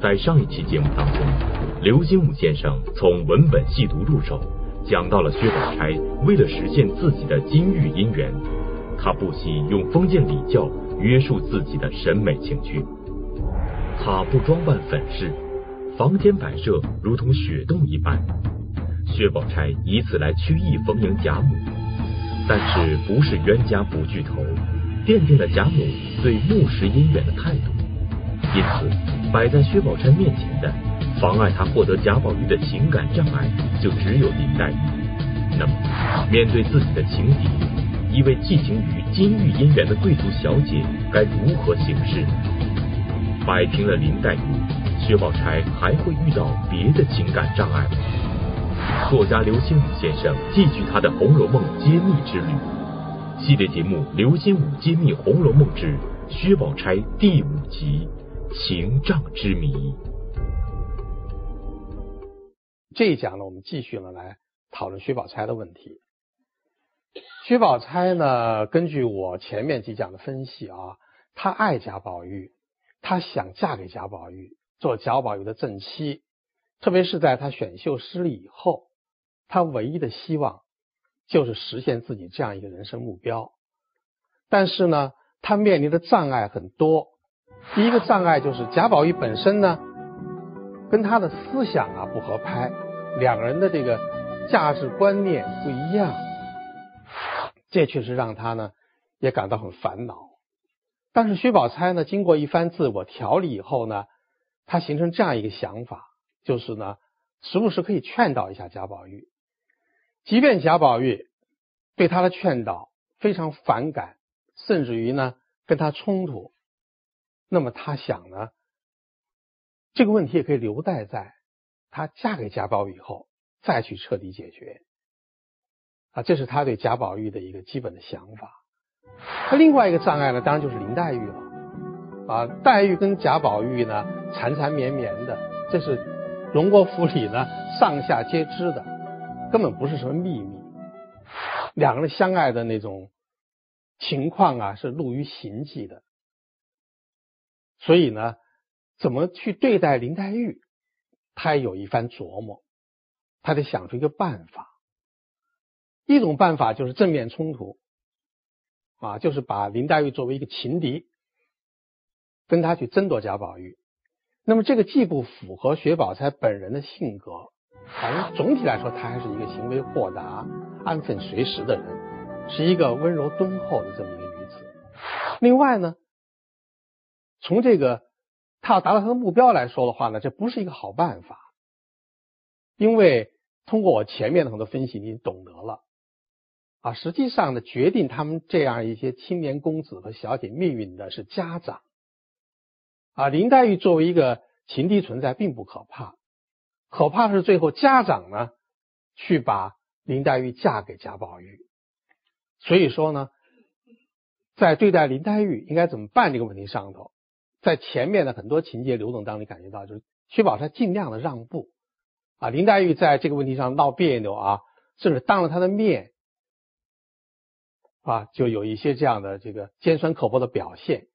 在上一期节目当中，刘心武先生从文本细读入手，讲到了薛宝钗为了实现自己的金玉姻缘，他不惜用封建礼教约束自己的审美情趣。他不装扮粉饰，房间摆设如同雪洞一般。薛宝钗以此来曲意逢迎贾母，但是不是冤家不聚头，奠定了贾母对木石姻缘的态度。因此，摆在薛宝钗面前的，妨碍她获得贾宝玉的情感障碍，就只有林黛玉。那么，面对自己的情敌，一位寄情于金玉姻缘的贵族小姐，该如何行事？摆平了林黛玉，薛宝钗还会遇到别的情感障碍吗？作家刘心武先生继续他的《红楼梦》揭秘之旅，系列节目《刘心武揭秘红楼梦之薛宝钗》第五集。情障之谜。这一讲呢，我们继续呢来讨论薛宝钗的问题。薛宝钗呢，根据我前面几讲的分析啊，她爱贾宝玉，她想嫁给贾宝玉，做贾宝玉的正妻。特别是在她选秀失利以后，她唯一的希望就是实现自己这样一个人生目标。但是呢，她面临的障碍很多。第一个障碍就是贾宝玉本身呢，跟他的思想啊不合拍，两个人的这个价值观念不一样，这确实让他呢也感到很烦恼。但是薛宝钗呢，经过一番自我调理以后呢，他形成这样一个想法，就是呢，时不时可以劝导一下贾宝玉，即便贾宝玉对他的劝导非常反感，甚至于呢跟他冲突。那么他想呢，这个问题也可以留待在她嫁给贾宝玉以后再去彻底解决啊，这是他对贾宝玉的一个基本的想法。他另外一个障碍呢，当然就是林黛玉了啊。黛玉跟贾宝玉呢缠缠绵绵的，这是荣国府里呢上下皆知的，根本不是什么秘密。两个人相爱的那种情况啊，是露于形迹的。所以呢，怎么去对待林黛玉，他也有一番琢磨，他得想出一个办法。一种办法就是正面冲突，啊，就是把林黛玉作为一个情敌，跟他去争夺贾宝玉。那么这个既不符合薛宝钗本人的性格，反正总体来说，她还是一个行为豁达、安分随时的人，是一个温柔敦厚的这么一个女子。另外呢。从这个他要达到他的目标来说的话呢，这不是一个好办法，因为通过我前面的很多分析，你懂得了啊。实际上呢，决定他们这样一些青年公子和小姐命运的是家长啊。林黛玉作为一个情敌存在并不可怕，可怕的是最后家长呢去把林黛玉嫁给贾宝玉。所以说呢，在对待林黛玉应该怎么办这个问题上头。在前面的很多情节流动当中，你感觉到就是薛宝钗尽量的让步啊，林黛玉在这个问题上闹别扭啊，甚至当着他的面啊，就有一些这样的这个尖酸刻薄的表现，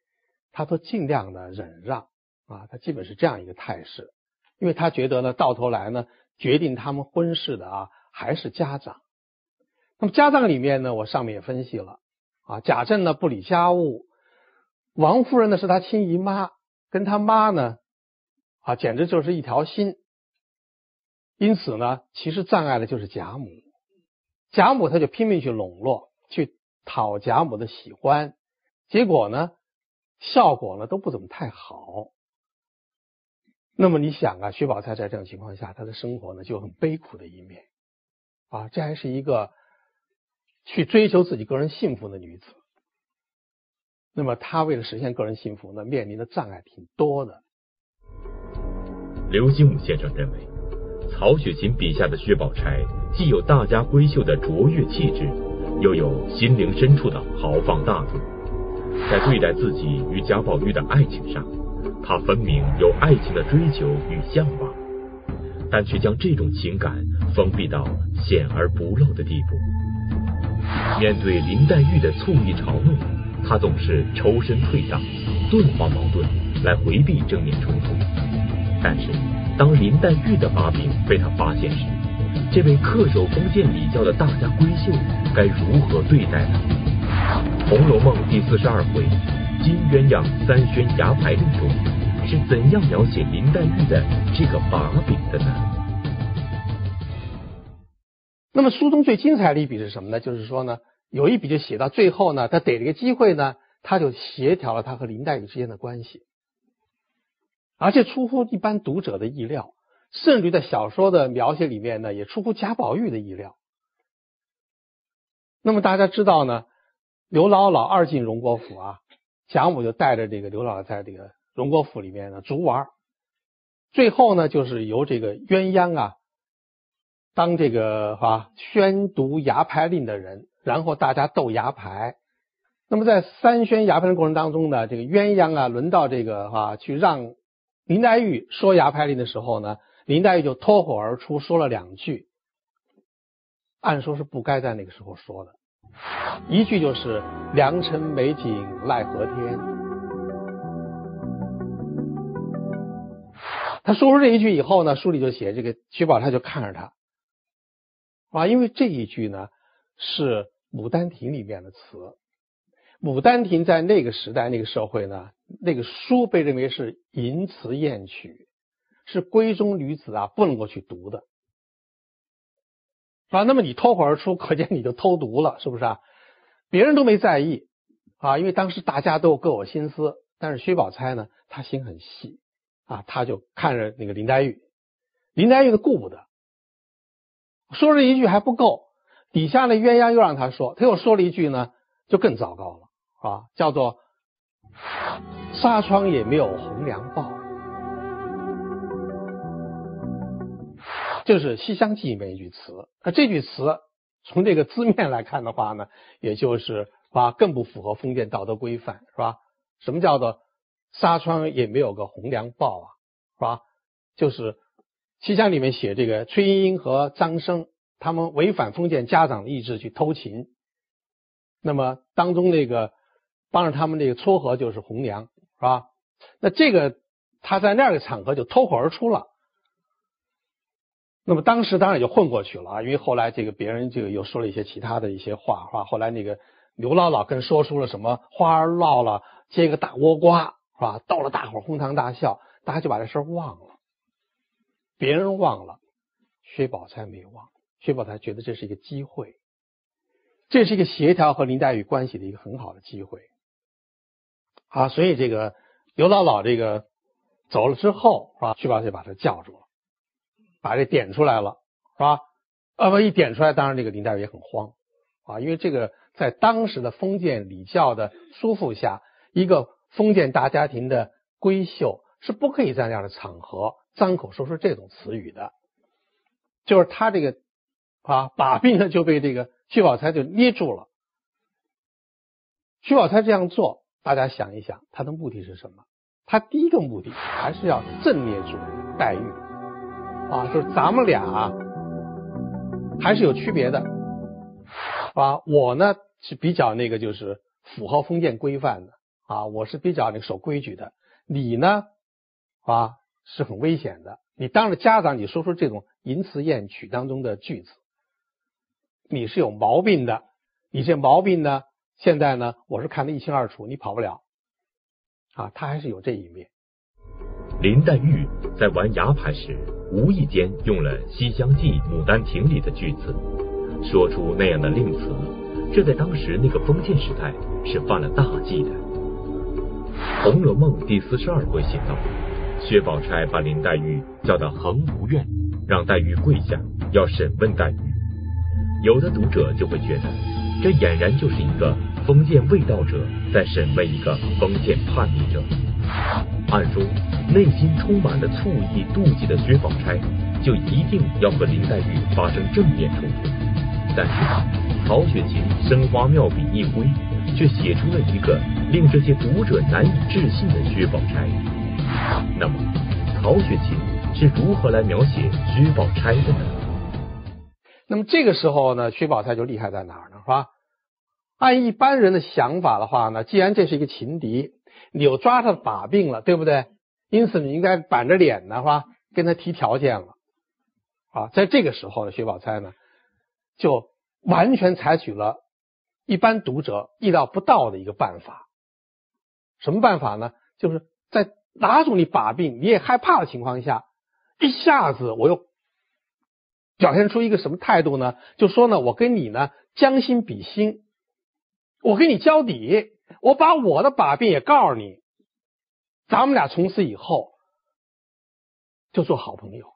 他都尽量的忍让啊，他基本是这样一个态势，因为他觉得呢，到头来呢，决定他们婚事的啊还是家长。那么家长里面呢，我上面也分析了啊，贾政呢不理家务。王夫人呢是他亲姨妈，跟他妈呢啊简直就是一条心。因此呢，其实障碍的就是贾母。贾母他就拼命去笼络，去讨贾母的喜欢，结果呢，效果呢都不怎么太好。那么你想啊，薛宝钗在这种情况下，她的生活呢就很悲苦的一面啊，这还是一个去追求自己个人幸福的女子。那么他为了实现个人幸福呢，面临的障碍挺多的。刘心武先生认为，曹雪芹笔下的薛宝钗既有大家闺秀的卓越气质，又有心灵深处的豪放大度。在对待自己与贾宝玉的爱情上，他分明有爱情的追求与向往，但却将这种情感封闭到显而不露的地步。面对林黛玉的醋意嘲弄。他总是抽身退让，钝化矛盾，来回避正面冲突。但是，当林黛玉的把柄被他发现时，这位恪守封建礼教的大家闺秀该如何对待呢？《红楼梦》第四十二回金鸳鸯三宣牙牌令中是怎样描写林黛玉的这个把柄的呢？那么书中最精彩的一笔是什么呢？就是说呢，有一笔就写到最后呢，他逮了个机会呢，他就协调了他和林黛玉之间的关系，而且出乎一般读者的意料，甚至在小说的描写里面呢，也出乎贾宝玉的意料。那么大家知道呢，刘姥姥二进荣国府啊，贾母就带着这个刘姥姥在这个荣国府里面呢逐玩，最后呢，就是由这个鸳鸯啊。当这个啊宣读牙牌令的人，然后大家斗牙牌。那么在三宣牙牌的过程当中呢，这个鸳鸯啊，轮到这个啊去让林黛玉说牙牌令的时候呢，林黛玉就脱口而出说了两句，按说是不该在那个时候说的，一句就是“良辰美景奈何天”。他说出这一句以后呢，书里就写这个薛宝钗就看着他。啊，因为这一句呢是《牡丹亭》里面的词，《牡丹亭》在那个时代、那个社会呢，那个书被认为是淫词艳曲，是闺中女子啊不能够去读的，啊，那么你脱口而出，可见你就偷读了，是不是啊？别人都没在意啊，因为当时大家都各有心思，但是薛宝钗呢，她心很细啊，她就看着那个林黛玉，林黛玉都顾不得。说这一句还不够，底下那鸳鸯又让他说，他又说了一句呢，就更糟糕了啊，叫做“纱窗也没有红娘报”，就是《西厢记》里面一句词。那这句词从这个字面来看的话呢，也就是啊，更不符合封建道德规范，是吧？什么叫做“纱窗也没有个红娘报”啊，是吧？就是。西厢里面写这个崔莺莺和张生，他们违反封建家长的意志去偷情，那么当中那个帮着他们这个撮合就是红娘，是吧？那这个他在那个场合就脱口而出了，那么当时当然就混过去了啊，因为后来这个别人就又说了一些其他的一些话，是吧？后来那个刘姥姥跟说出了什么花儿落了接个大倭瓜，是吧？逗了大伙哄堂大笑，大家就把这事忘了。别人忘了，薛宝钗没忘。薛宝钗觉得这是一个机会，这是一个协调和林黛玉关系的一个很好的机会。啊，所以这个刘姥姥这个走了之后，是吧？薛宝钗把她叫住了，把这点出来了，是吧？啊，不一点出来，当然这个林黛玉也很慌啊，因为这个在当时的封建礼教的束缚下，一个封建大家庭的闺秀是不可以在那样的场合。张口说出这种词语的，就是他这个啊把柄呢就被这个薛宝钗就捏住了。薛宝钗这样做，大家想一想，他的目的是什么？他第一个目的还是要镇捏住黛玉啊，就是咱们俩还是有区别的，啊，我呢是比较那个就是符合封建规范的啊，我是比较那个守规矩的，你呢啊。是很危险的。你当着家长，你说出这种淫词艳曲当中的句子，你是有毛病的。你这毛病呢，现在呢，我是看得一清二楚，你跑不了。啊，他还是有这一面。林黛玉在玩牙牌时，无意间用了《西厢记》《牡丹亭》里的句子，说出那样的令词，这在当时那个封建时代是犯了大忌的。《红楼梦》第四十二回写道。薛宝钗把林黛玉叫到恒芜院，让黛玉跪下，要审问黛玉。有的读者就会觉得，这俨然就是一个封建卫道者在审问一个封建叛逆者。按说，内心充满了醋意、妒忌的薛宝钗，就一定要和林黛玉发生正面冲突。但是，曹雪芹生花妙笔一挥，却写出了一个令这些读者难以置信的薛宝钗。那么，曹雪芹是如何来描写薛宝钗的呢？那么这个时候呢，薛宝钗就厉害在哪儿呢？是吧？按一般人的想法的话呢，既然这是一个情敌，你又抓他的把柄了，对不对？因此你应该板着脸呢，是吧？跟他提条件了啊。在这个时候呢，薛宝钗呢，就完全采取了一般读者意料不到的一个办法。什么办法呢？就是在拿住你把柄，你也害怕的情况下，一下子我又表现出一个什么态度呢？就说呢，我跟你呢将心比心，我跟你交底，我把我的把柄也告诉你，咱们俩从此以后就做好朋友。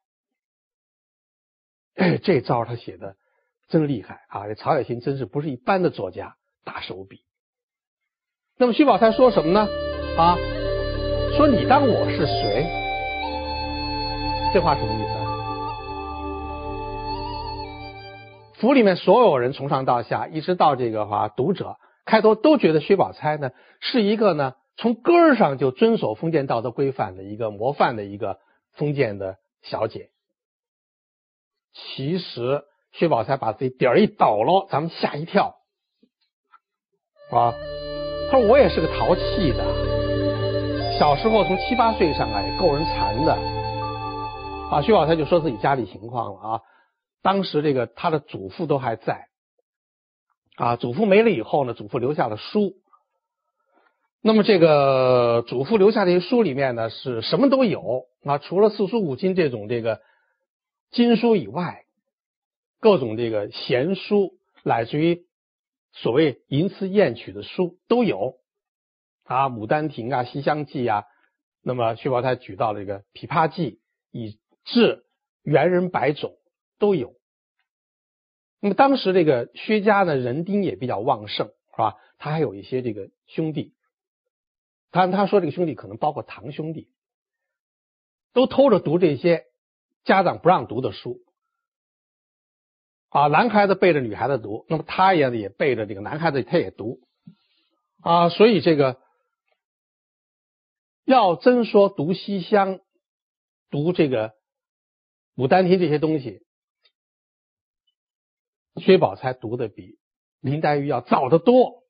哎，这招他写的真厉害啊！这曹雪芹真是不是一般的作家，大手笔。那么薛宝钗说什么呢？啊，说你当我是谁？这话什么意思府里面所有人从上到下，一直到这个话读者，开头都觉得薛宝钗呢是一个呢从根儿上就遵守封建道德规范的一个模范的一个封建的小姐。其实薛宝钗把自己底儿一抖了，咱们吓一跳，啊。他说：“我也是个淘气的，小时候从七八岁上啊也够人馋的。”啊，薛宝钗就说自己家里情况了啊。当时这个他的祖父都还在，啊，祖父没了以后呢，祖父留下了书。那么这个祖父留下这些书里面呢，是什么都有啊，除了四书五经这种这个经书以外，各种这个闲书，乃至于。所谓淫词艳曲的书都有啊，《牡丹亭》啊，《西厢记》啊。那么薛宝钗举到了这个《琵琶记》，以至元人百种都有。那么当时这个薛家呢，人丁也比较旺盛，是吧？他还有一些这个兄弟，他他说这个兄弟可能包括堂兄弟，都偷着读这些家长不让读的书。啊，男孩子背着女孩子读，那么他也也背着这个男孩子，他也读啊。所以这个要真说读西厢、读这个《牡丹亭》这些东西，薛宝钗读的比林黛玉要早得多。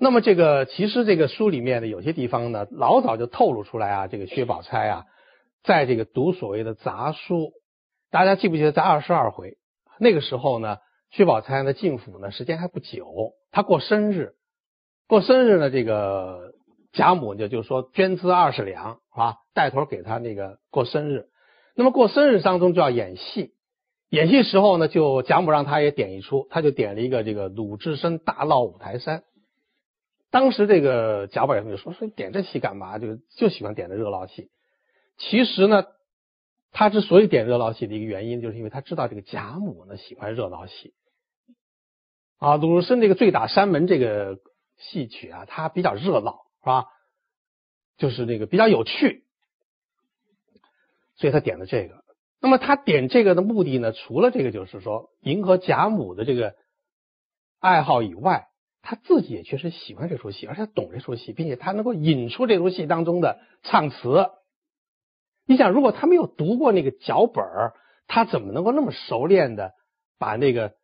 那么这个其实这个书里面的有些地方呢，老早就透露出来啊，这个薛宝钗啊，在这个读所谓的杂书，大家记不记得在二十二回？那个时候呢，薛宝钗呢进府呢时间还不久，她过生日，过生日呢，这个贾母就就说捐资二十两啊，带头给她那个过生日。那么过生日当中就要演戏，演戏时候呢，就贾母让他也点一出，他就点了一个这个鲁智深大闹五台山。当时这个贾宝玉就说说点这戏干嘛？就就喜欢点这热闹戏。其实呢。他之所以点热闹戏的一个原因，就是因为他知道这个贾母呢喜欢热闹戏啊。鲁智深这个醉打山门这个戏曲啊，它比较热闹，是吧？就是那个比较有趣，所以他点的这个。那么他点这个的目的呢，除了这个就是说迎合贾母的这个爱好以外，他自己也确实喜欢这出戏，而且懂这出戏，并且他能够引出这出戏当中的唱词。你想，如果他没有读过那个脚本他怎么能够那么熟练的把那个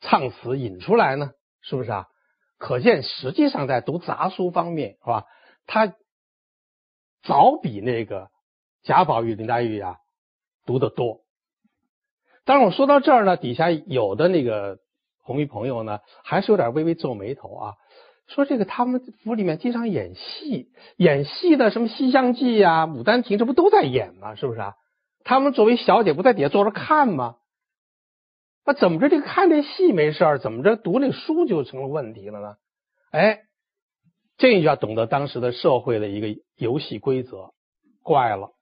唱词引出来呢？是不是啊？可见，实际上在读杂书方面，是吧？他早比那个贾宝玉、林黛玉啊读的多。当然，我说到这儿呢，底下有的那个红衣朋友呢，还是有点微微皱眉头啊。说这个他们府里面经常演戏，演戏的什么《西厢记》呀、《牡丹亭》，这不都在演吗？是不是啊？他们作为小姐不在底下坐着看吗？那怎么着这个看这戏没事怎么着读那书就成了问题了呢？哎，这你就要懂得当时的社会的一个游戏规则，怪了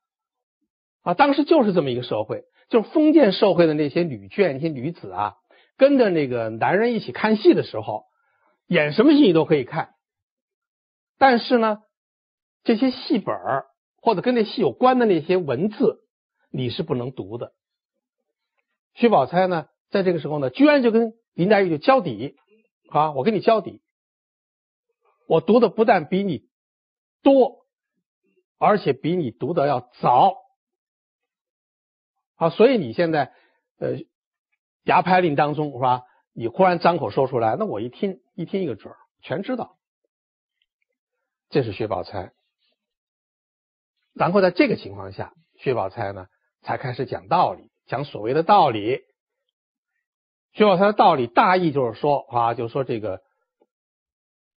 啊！当时就是这么一个社会，就是封建社会的那些女眷、那些女子啊，跟着那个男人一起看戏的时候。演什么戏你都可以看，但是呢，这些戏本儿或者跟那戏有关的那些文字，你是不能读的。薛宝钗呢，在这个时候呢，居然就跟林黛玉就交底啊，我跟你交底，我读的不但比你多，而且比你读的要早啊，所以你现在呃，牙拍令当中是吧？你忽然张口说出来，那我一听一听一个准儿，全知道。这是薛宝钗。然后在这个情况下，薛宝钗呢才开始讲道理，讲所谓的道理。薛宝钗的道理大意就是说啊，就是说这个，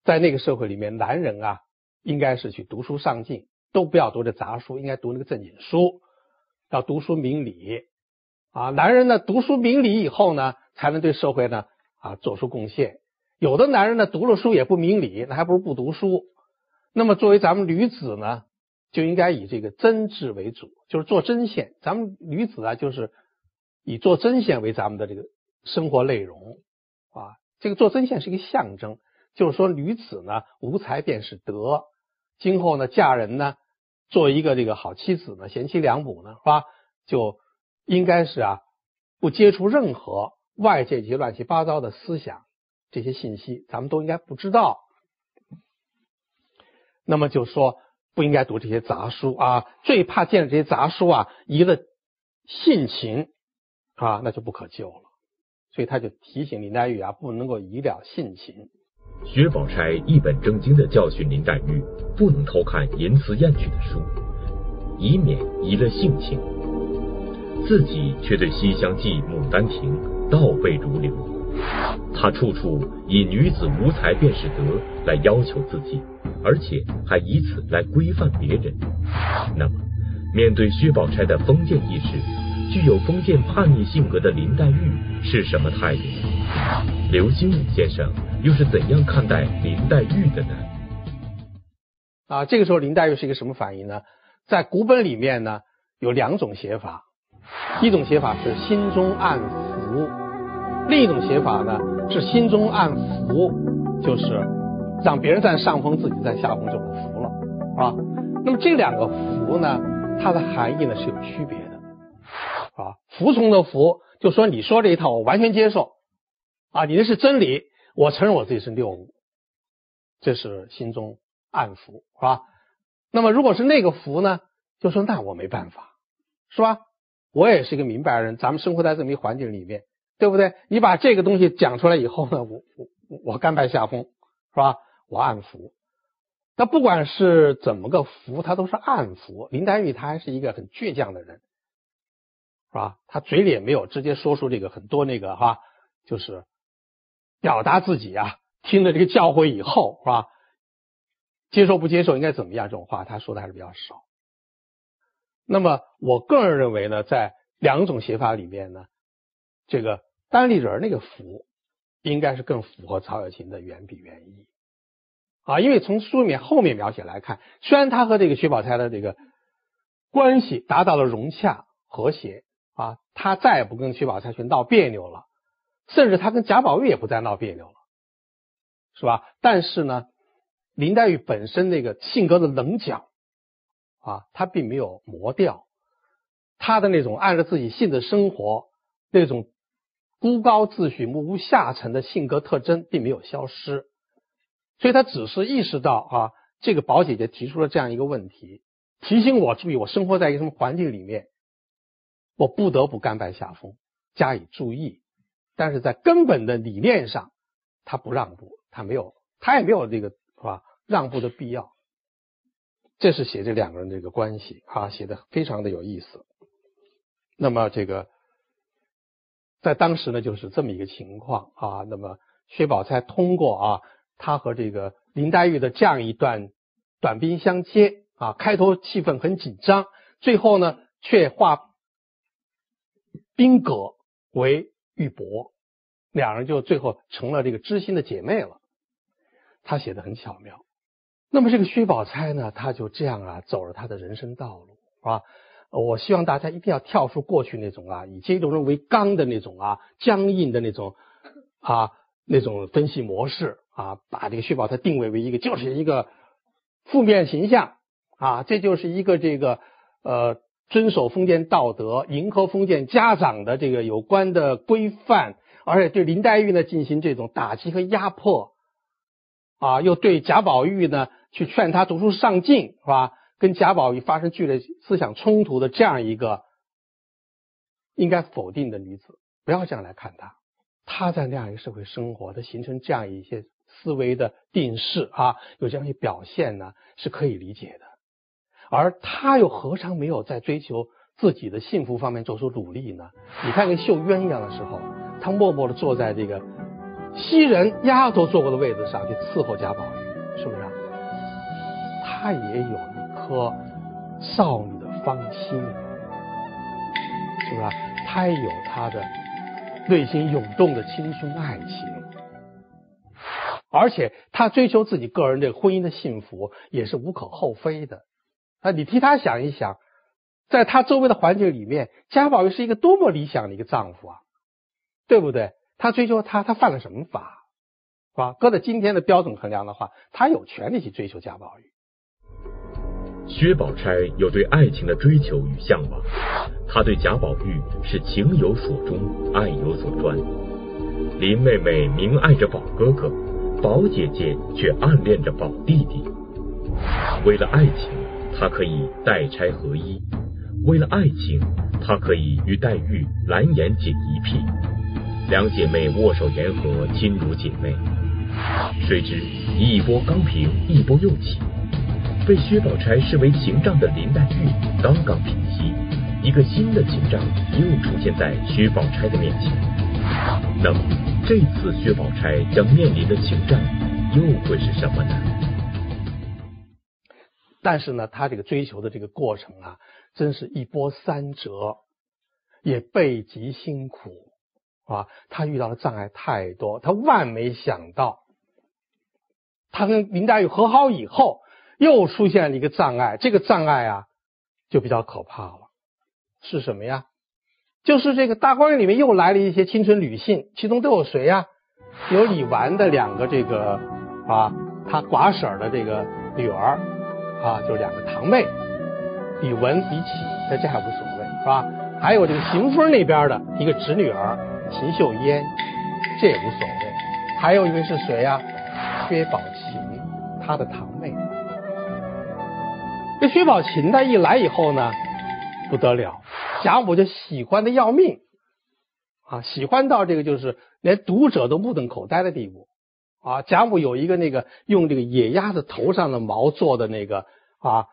在那个社会里面，男人啊应该是去读书上进，都不要读这杂书，应该读那个正经书，要读书明理啊。男人呢读书明理以后呢，才能对社会呢啊做出贡献。有的男人呢读了书也不明理，那还不如不读书。那么作为咱们女子呢，就应该以这个真挚为主，就是做针线。咱们女子啊，就是以做针线为咱们的这个生活内容啊。这个做针线是一个象征，就是说女子呢无才便是德，今后呢嫁人呢，做一个这个好妻子呢，贤妻良母呢，是吧？就应该是啊，不接触任何外界一些乱七八糟的思想，这些信息咱们都应该不知道。那么就说不应该读这些杂书啊，最怕见了这些杂书啊，移了性情啊，那就不可救了。所以他就提醒林黛玉啊，不能够移了性情。薛宝钗一本正经的教训林黛玉，不能偷看淫词艳曲的书，以免移了性情。自己却对《西厢记》《牡丹亭》倒背如流，他处处以女子无才便是德来要求自己。而且还以此来规范别人。那么，面对薛宝钗的封建意识，具有封建叛逆性格的林黛玉是什么态度？刘心武先生又是怎样看待林黛玉的呢？啊，这个时候林黛玉是一个什么反应呢？在古本里面呢，有两种写法，一种写法是心中暗伏，另一种写法呢是心中暗伏，就是。让别人占上风，自己占下风就不服了，啊？那么这两个服呢，它的含义呢是有区别的，啊，服从的服，就说你说这一套我完全接受，啊，你那是真理，我承认我自己是六五，这是心中暗服，是吧？那么如果是那个服呢，就说那我没办法，是吧？我也是一个明白人，咱们生活在这么一环境里面，对不对？你把这个东西讲出来以后呢，我我我甘拜下风，是吧？我暗服，那不管是怎么个服，他都是暗服。林黛玉她还是一个很倔强的人，是吧？她嘴里也没有直接说出这个很多那个哈，就是表达自己啊。听了这个教诲以后，是吧？接受不接受，应该怎么样？这种话他说的还是比较少。那么我个人认为呢，在两种写法里面呢，这个单立人那个福，应该是更符合曹雪芹的原笔原意。啊，因为从书里面后面描写来看，虽然他和这个薛宝钗的这个关系达到了融洽和谐啊，他再也不跟薛宝钗去闹别扭了，甚至他跟贾宝玉也不再闹别扭了，是吧？但是呢，林黛玉本身那个性格的棱角啊，她并没有磨掉，她的那种按照自己性子生活那种孤高自许、目无下层的性格特征并没有消失。所以他只是意识到啊，这个宝姐姐提出了这样一个问题，提醒我注意，我生活在一个什么环境里面，我不得不甘拜下风，加以注意。但是在根本的理念上，他不让步，他没有，他也没有这个是吧让步的必要。这是写这两个人这个关系啊，写的非常的有意思。那么这个在当时呢，就是这么一个情况啊。那么薛宝钗通过啊。他和这个林黛玉的这样一段短兵相接啊，开头气氛很紧张，最后呢却化兵戈为玉帛，两人就最后成了这个知心的姐妹了。他写的很巧妙。那么这个薛宝钗呢，她就这样啊走了她的人生道路啊。我希望大家一定要跳出过去那种啊以阶级人为纲的那种啊僵硬的那种啊那种分析模式。啊，把这个薛宝钗定位为一个，就是一个负面形象啊，这就是一个这个呃遵守封建道德、迎合封建家长的这个有关的规范，而且对林黛玉呢进行这种打击和压迫啊，又对贾宝玉呢去劝他读书上进，是吧？跟贾宝玉发生剧烈思想冲突的这样一个应该否定的女子，不要这样来看她。她在那样一个社会生活，她形成这样一些。思维的定势啊，有这样一些表现呢，是可以理解的。而他又何尝没有在追求自己的幸福方面做出努力呢？你看，跟绣鸳鸯的时候，他默默的坐在这个袭人丫头坐过的位子上去伺候贾宝玉，是不是？他也有一颗少女的芳心，是不是？他也有他的内心涌动的青春爱情。而且他追求自己个人这个婚姻的幸福也是无可厚非的啊！你替他想一想，在他周围的环境里面，贾宝玉是一个多么理想的一个丈夫啊，对不对？他追求他，他犯了什么法，是吧？搁在今天的标准衡量的话，他有权利去追求贾宝玉。薛宝钗有对爱情的追求与向往，她对贾宝玉是情有所钟，爱有所专。林妹妹明爱着宝哥哥。宝姐姐却暗恋着宝弟弟，为了爱情，她可以代钗合一；为了爱情，她可以与黛玉蓝颜结一癖，两姐妹握手言和，亲如姐妹。谁知一波刚平，一波又起，被薛宝钗视为情障的林黛玉刚刚平息，一个新的情障又出现在薛宝钗的面前。那么？这次薛宝钗将面临的情障又会是什么呢？但是呢，他这个追求的这个过程啊，真是一波三折，也倍极辛苦啊！他遇到的障碍太多，他万没想到，他跟林黛玉和好以后，又出现了一个障碍，这个障碍啊，就比较可怕了，是什么呀？就是这个大观园里面又来了一些青春女性，其中都有谁呀？有李纨的两个这个啊，她寡婶的这个女儿啊，就两个堂妹，李文、李启，那这还无所谓是吧？还有这个邢夫人那边的一个侄女儿秦秀烟，这也无所谓。还有一位是谁呀？薛宝琴，她的堂妹。这薛宝琴她一来以后呢，不得了。贾母就喜欢的要命啊，喜欢到这个就是连读者都目瞪口呆的地步啊。贾母有一个那个用这个野鸭子头上的毛做的那个啊，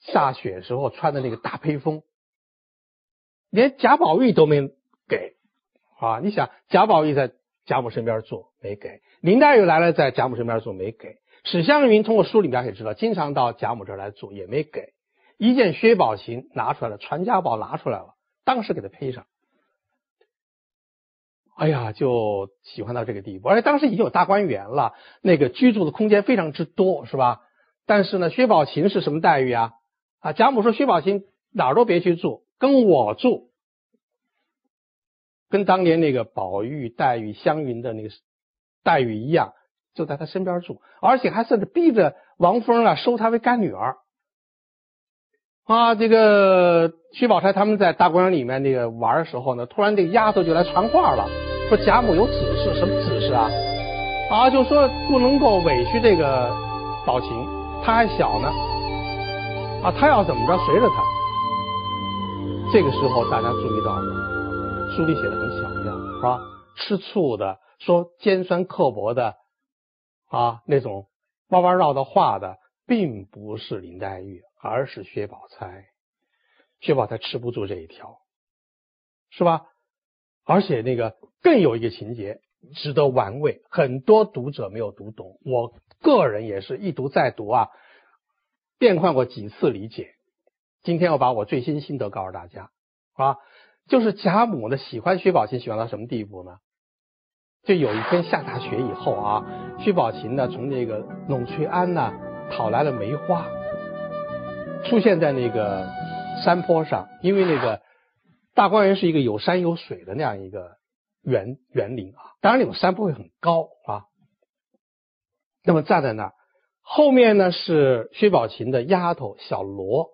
下雪时候穿的那个大披风，连贾宝玉都没给啊。你想贾宝玉在贾母身边坐没给，林黛玉来了在贾母身边坐没给，史湘云通过书里面也知道，经常到贾母这儿来坐也没给。一见薛宝琴拿出来了，传家宝拿出来了，当时给他披上。哎呀，就喜欢到这个地步。而且当时已经有大观园了，那个居住的空间非常之多，是吧？但是呢，薛宝琴是什么待遇啊？啊，贾母说薛宝琴哪儿都别去住，跟我住，跟当年那个宝玉、黛玉、湘云的那个待遇一样，就在他身边住，而且还甚至逼着王峰啊收她为干女儿。啊，这个薛宝钗他们在大观园里面那个玩的时候呢，突然这个丫头就来传话了，说贾母有指示，什么指示啊？啊，就说不能够委屈这个宝琴，她还小呢，啊，她要怎么着随着她。这个时候大家注意到了，书里写的很巧妙，是吧？吃醋的，说尖酸刻薄的，啊，那种弯弯绕的话的，并不是林黛玉。而是薛宝钗，薛宝钗吃不住这一条，是吧？而且那个更有一个情节值得玩味，很多读者没有读懂，我个人也是一读再读啊，变换过几次理解。今天我把我最新心得告诉大家啊，就是贾母呢喜欢薛宝琴喜欢到什么地步呢？就有一天下大雪以后啊，薛宝琴呢从那个栊翠庵呢讨来了梅花。出现在那个山坡上，因为那个大观园是一个有山有水的那样一个园园林啊，当然那种山不会很高啊。那么站在那儿，后面呢是薛宝琴的丫头小罗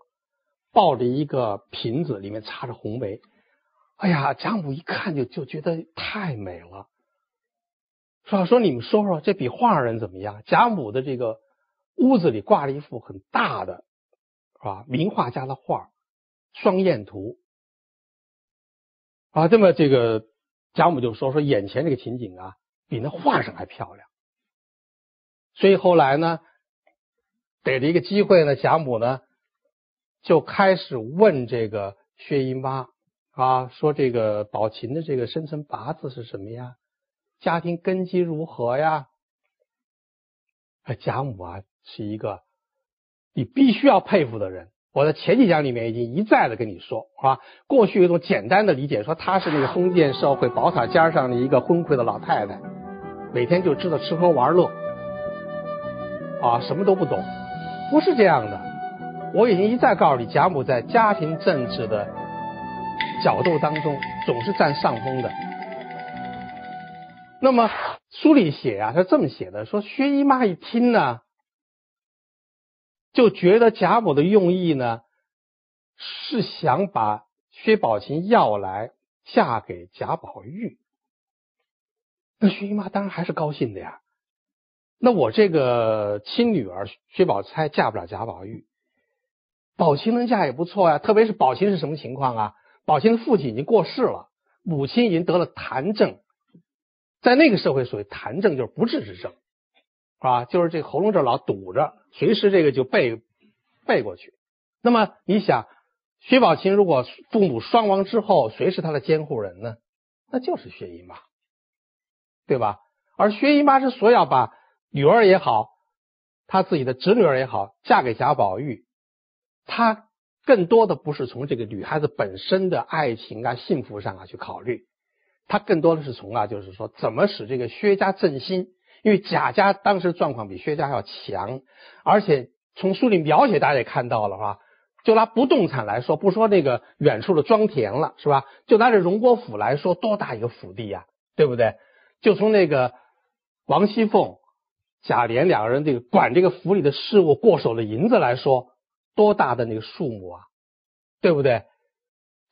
抱着一个瓶子，里面插着红梅。哎呀，贾母一看就就觉得太美了，说说你们说说这比画人怎么样？贾母的这个屋子里挂了一幅很大的。啊，名画家的画《双燕图》啊，这么这个贾母就说说眼前这个情景啊，比那画上还漂亮。所以后来呢，逮着一个机会呢，贾母呢就开始问这个薛姨妈啊，说这个宝琴的这个生辰八字是什么呀？家庭根基如何呀？贾母啊，是一个你必须要佩服的人。我在前几讲里面已经一再的跟你说啊，过去有一种简单的理解，说她是那个封建社会宝塔尖上的一个昏聩的老太太，每天就知道吃喝玩乐，啊，什么都不懂。不是这样的，我已经一再告诉你，贾母在家庭政治的角斗当中总是占上风的。那么书里写啊，他这么写的，说薛姨妈一听呢。就觉得贾母的用意呢，是想把薛宝琴要来嫁给贾宝玉。那薛姨妈当然还是高兴的呀。那我这个亲女儿薛宝钗嫁不了贾宝玉，宝琴能嫁也不错呀。特别是宝琴是什么情况啊？宝琴的父亲已经过世了，母亲已经得了痰症，在那个社会，属于痰症就是不治之症。啊，就是这喉咙这老堵着，随时这个就背背过去。那么你想，薛宝琴如果父母双亡之后，谁是他的监护人呢？那就是薛姨妈，对吧？而薛姨妈之所以要把女儿也好，她自己的侄女儿也好嫁给贾宝玉，她更多的不是从这个女孩子本身的爱情啊、幸福上啊去考虑，她更多的是从啊，就是说怎么使这个薛家振兴。因为贾家当时状况比薛家要强，而且从书里描写大家也看到了哈？就拿不动产来说，不说那个远处的庄田了，是吧？就拿这荣国府来说，多大一个府地呀，对不对？就从那个王熙凤、贾琏两个人这个管这个府里的事务、过手的银子来说，多大的那个数目啊，对不对？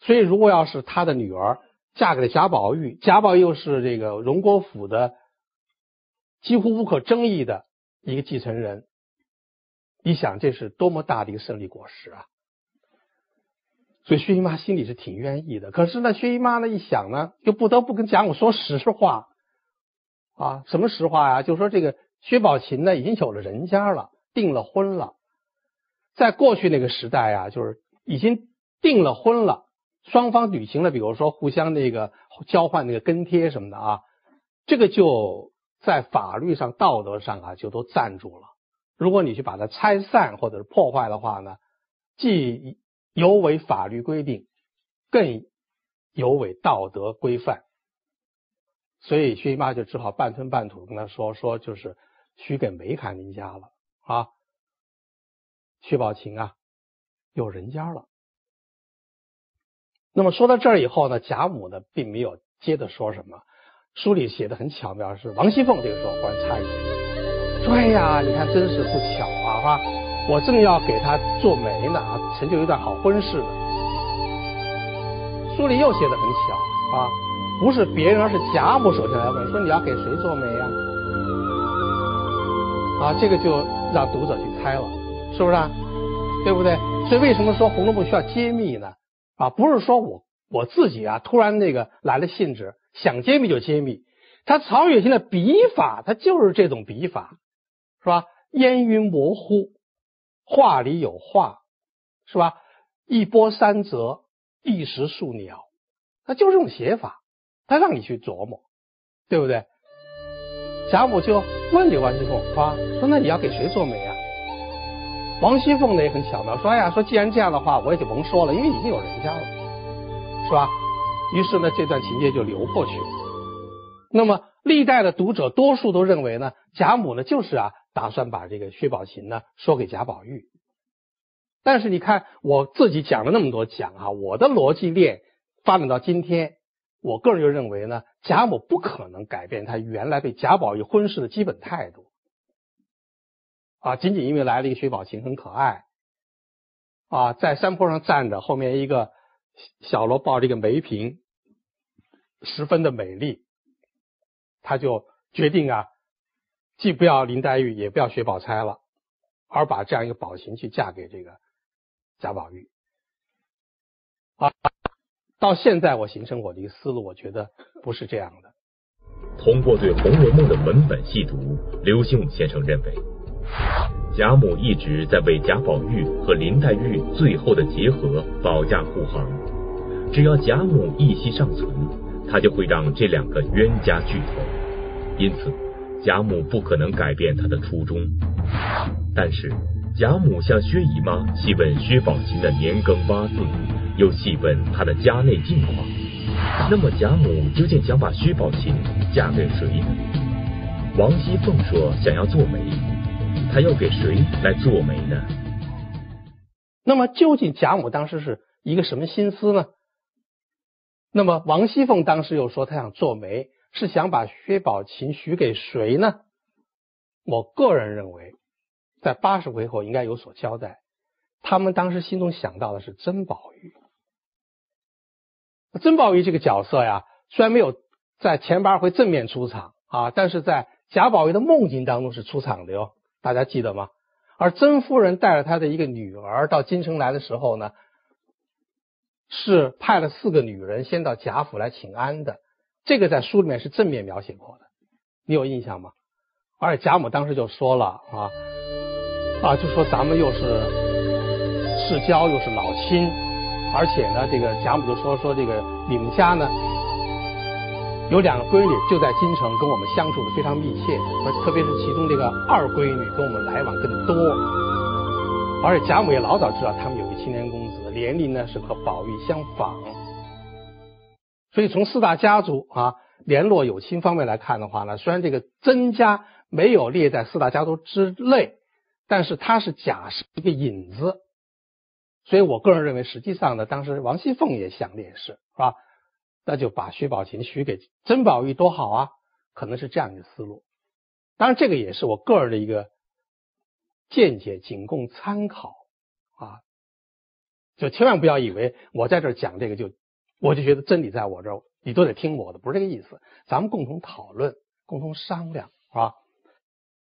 所以如果要是他的女儿嫁给了贾宝玉，贾宝玉又是这个荣国府的。几乎无可争议的一个继承人，你想这是多么大的一个胜利果实啊！所以薛姨妈心里是挺愿意的。可是呢，薛姨妈呢一想呢，就不得不跟贾母说实话啊。什么实话呀？就说这个薛宝琴呢已经有了人家了，订了婚了。在过去那个时代啊，就是已经订了婚了，双方履行了，比如说互相那个交换那个跟帖什么的啊，这个就。在法律上、道德上啊，就都站住了。如果你去把它拆散或者是破坏的话呢，既有违法律规定，更有违道德规范。所以薛姨妈就只好半吞半吐跟他说：“说就是许给梅翰林家了啊，薛宝琴啊有人家了。”那么说到这儿以后呢，贾母呢并没有接着说什么。书里写的很巧妙，是王熙凤这个时候忽然插一句说：“哎呀，你看真是不巧啊！哈，我正要给他做媒呢，成就一段好婚事呢。”书里又写的很巧啊，不是别人，而是贾母首先来问说：“你要给谁做媒呀？”啊，这个就让读者去猜了，是不是？啊？对不对？所以为什么说《红楼梦》需要揭秘呢？啊，不是说我我自己啊突然那个来了兴致。想揭秘就揭秘，他曹雪芹的笔法，他就是这种笔法，是吧？烟云模糊，画里有画，是吧？一波三折，一时数鸟，他就是这种写法，他让你去琢磨，对不对？贾母就问这王熙凤说，说那你要给谁做媒啊？王熙凤呢也很巧妙，说哎呀，说既然这样的话，我也就甭说了，因为已经有人家了，是吧？于是呢，这段情节就流过去了。那么历代的读者多数都认为呢，贾母呢就是啊，打算把这个薛宝琴呢说给贾宝玉。但是你看我自己讲了那么多讲啊，我的逻辑链发展到今天，我个人就认为呢，贾母不可能改变他原来对贾宝玉婚事的基本态度啊，仅仅因为来了一个薛宝琴很可爱啊，在山坡上站着，后面一个。小罗抱着一个梅瓶，十分的美丽，他就决定啊，既不要林黛玉，也不要薛宝钗了，而把这样一个宝琴去嫁给这个贾宝玉。啊，到现在我形成我的一个思路，我觉得不是这样的。通过对《红楼梦》的文本细读，刘心武先生认为，贾母一直在为贾宝玉和林黛玉最后的结合保驾护航。只要贾母一息尚存，他就会让这两个冤家聚头。因此，贾母不可能改变他的初衷。但是，贾母向薛姨妈细问薛宝琴的年庚八字，又细问她的家内近况。那么，贾母究竟想把薛宝琴嫁给谁呢？王熙凤说想要做媒，她要给谁来做媒呢？那么，究竟贾母当时是一个什么心思呢？那么王熙凤当时又说，她想做媒，是想把薛宝琴许给谁呢？我个人认为，在八十回后应该有所交代。他们当时心中想到的是甄宝玉。甄宝玉这个角色呀，虽然没有在前八回正面出场啊，但是在贾宝玉的梦境当中是出场的哟。大家记得吗？而甄夫人带着她的一个女儿到京城来的时候呢？是派了四个女人先到贾府来请安的，这个在书里面是正面描写过的，你有印象吗？而且贾母当时就说了啊啊，就说咱们又是世交又是老亲，而且呢，这个贾母就说说这个你们家呢有两个闺女就在京城跟我们相处的非常密切，特别是其中这个二闺女跟我们来往更多，而且贾母也老早知道他们有个青年公年龄呢是和宝玉相仿，所以从四大家族啊联络有亲方面来看的话呢，虽然这个曾家没有列在四大家族之内，但是它是贾氏一个引子，所以我个人认为，实际上呢，当时王熙凤也想列是是吧？那就把薛宝琴许给曾宝玉多好啊，可能是这样一个思路。当然，这个也是我个人的一个见解，仅供参考啊。就千万不要以为我在这讲这个就我就觉得真理在我这儿，你都得听我的，不是这个意思。咱们共同讨论，共同商量，啊？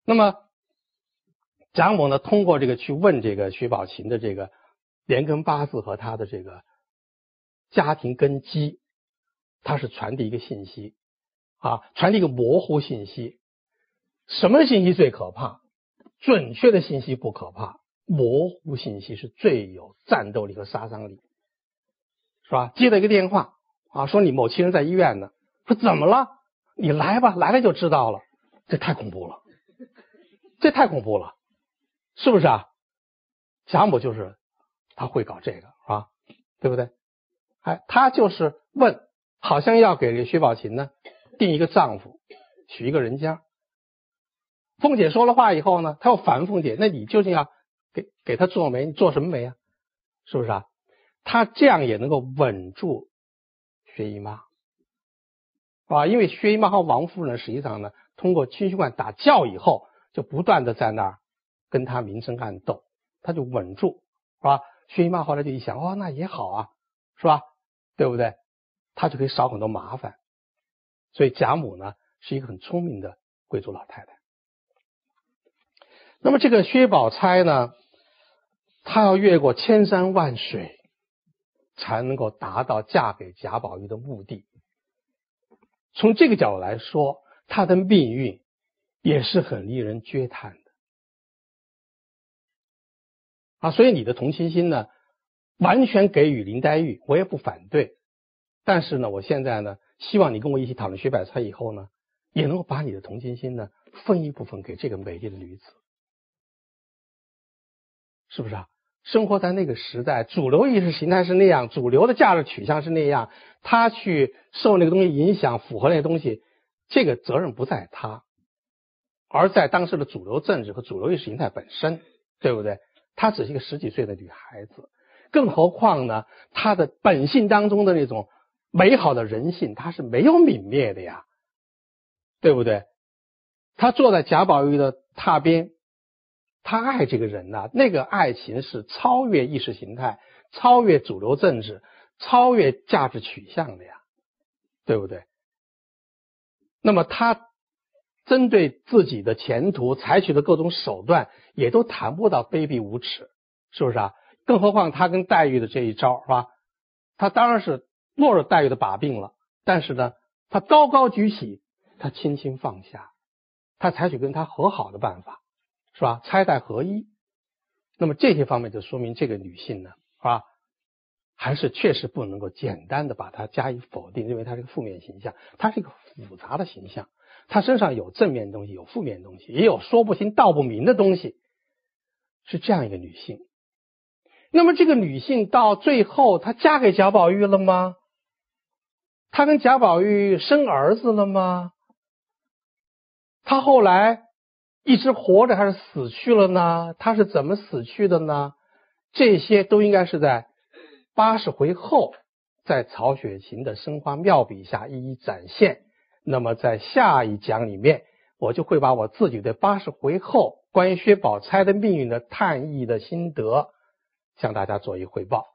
那么贾母呢，通过这个去问这个薛宝琴的这个连根八字和他的这个家庭根基，他是传递一个信息啊，传递一个模糊信息。什么信息最可怕？准确的信息不可怕。模糊信息是最有战斗力和杀伤力，是吧？接到一个电话啊，说你某亲人在医院呢，说怎么了？你来吧，来了就知道了。这太恐怖了，这太恐怖了，是不是啊？贾母就是他会搞这个，是吧？对不对？哎，他就是问，好像要给这薛宝琴呢定一个丈夫，娶一个人家。凤姐说了话以后呢，他又烦凤姐，那你究竟要？给他做媒，你做什么媒啊？是不是啊？他这样也能够稳住薛姨妈啊，因为薛姨妈和王夫人实际上呢，通过清虚观打教以后，就不断的在那儿跟他明争暗斗，他就稳住，是吧？薛姨妈后来就一想，哦，那也好啊，是吧？对不对？他就可以少很多麻烦。所以贾母呢，是一个很聪明的贵族老太太。那么这个薛宝钗呢？她要越过千山万水，才能够达到嫁给贾宝玉的目的。从这个角度来说，她的命运也是很令人嗟叹的啊！所以你的同情心呢，完全给予林黛玉，我也不反对。但是呢，我现在呢，希望你跟我一起讨论薛宝钗以后呢，也能够把你的同情心呢，分一部分给这个美丽的女子。是不是啊？生活在那个时代，主流意识形态是那样，主流的价值取向是那样，他去受那个东西影响，符合那个东西，这个责任不在他，而在当时的主流政治和主流意识形态本身，对不对？她只是一个十几岁的女孩子，更何况呢？她的本性当中的那种美好的人性，她是没有泯灭的呀，对不对？她坐在贾宝玉的榻边。他爱这个人呐，那个爱情是超越意识形态、超越主流政治、超越价值取向的呀，对不对？那么他针对自己的前途采取的各种手段，也都谈不到卑鄙无耻，是不是啊？更何况他跟黛玉的这一招，是吧？他当然是落了黛玉的把柄了，但是呢，他高高举起，他轻轻放下，他采取跟他和好的办法。是吧？钗黛合一，那么这些方面就说明这个女性呢，是吧？还是确实不能够简单的把它加以否定，认为她是个负面形象。她是一个复杂的形象，她身上有正面东西，有负面东西，也有说不清道不明的东西，是这样一个女性。那么这个女性到最后，她嫁给贾宝玉了吗？她跟贾宝玉生儿子了吗？她后来一直活着还是死去了呢？他是怎么死去的呢？这些都应该是在。八十回后，在曹雪芹的生花妙笔下一一展现。那么在下一讲里面，我就会把我自己对八十回后关于薛宝钗的命运的探议的心得，向大家做一汇报。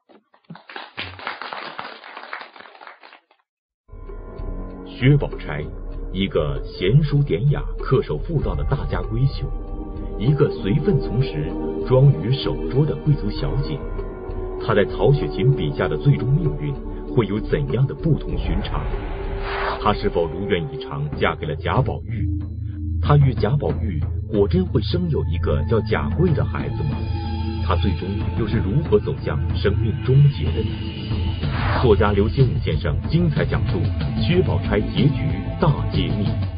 薛宝钗，一个贤淑典雅、恪守妇道的大家闺秀，一个随份从时、庄于守拙的贵族小姐。她在曹雪芹笔下的最终命运会有怎样的不同寻常？她是否如愿以偿嫁给了贾宝玉？她与贾宝玉果真会生有一个叫贾贵的孩子吗？他最终又是如何走向生命终结的呢？作家刘心武先生精彩讲述薛宝钗结局大揭秘。